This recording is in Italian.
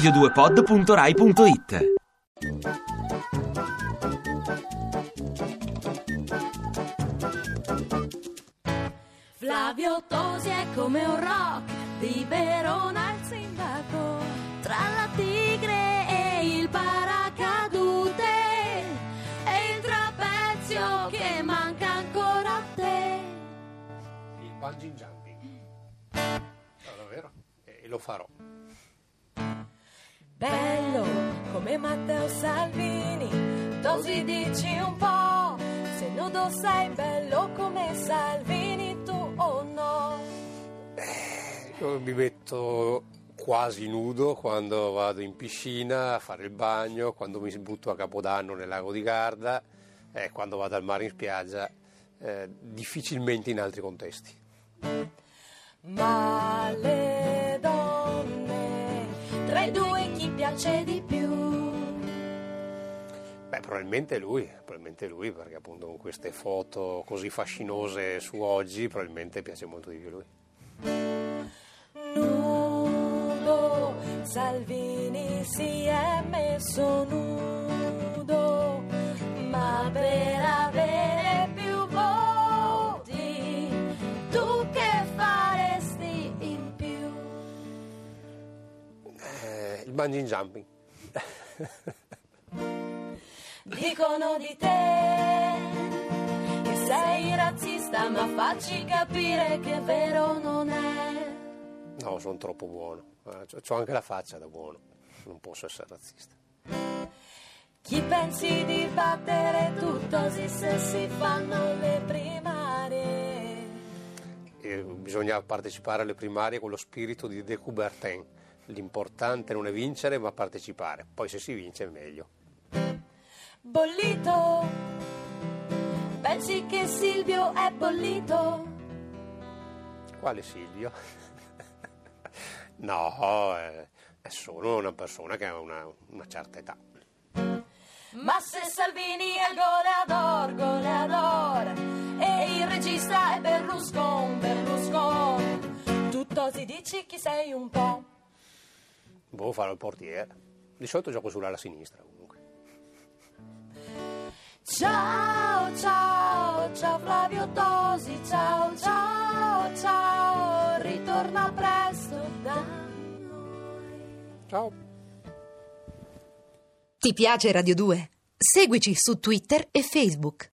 radio2pod.rai.it Flavio Tosi è come un rock di Verona al sindaco tra la tigre e il paracadute e il trapezio che manca ancora a te. il bungee jumping. No, davvero? E lo farò. Bello come Matteo Salvini, Tosi dici un po', se nudo sei bello come Salvini tu o no? Io mi metto quasi nudo quando vado in piscina a fare il bagno, quando mi butto a Capodanno nel lago di Garda, e quando vado al mare in spiaggia, eh, difficilmente in altri contesti. Ma le donne, tra i due chi piace di più? Beh, probabilmente lui, probabilmente lui, perché appunto con queste foto così fascinose su oggi, probabilmente piace molto di più lui. Nudo, Salvini si è messo nudo, ma per il bungee jumping. Dicono di te che sei razzista, ma facci capire che vero non è. No, sono troppo buono. Ho anche la faccia da buono, non posso essere razzista. Chi pensi di battere tutto se si fanno le primarie? E bisogna partecipare alle primarie con lo spirito di De Coubertin. L'importante non è vincere, ma partecipare. Poi se si vince è meglio. Bollito, pensi che Silvio è bollito? Quale Silvio? no, è, è solo una persona che ha una, una certa età. Ma se Salvini è goleador, goleador, e il regista è Berluscon, Berluscon, tutto si dici chi sei un po'. Boh, farò il portiere. Di solito gioco sull'ala sinistra comunque. Ciao, ciao, ciao Flavio Tosi, ciao, ciao, ciao, ritorna presto da noi. Ciao. Ti piace Radio 2? Seguici su Twitter e Facebook.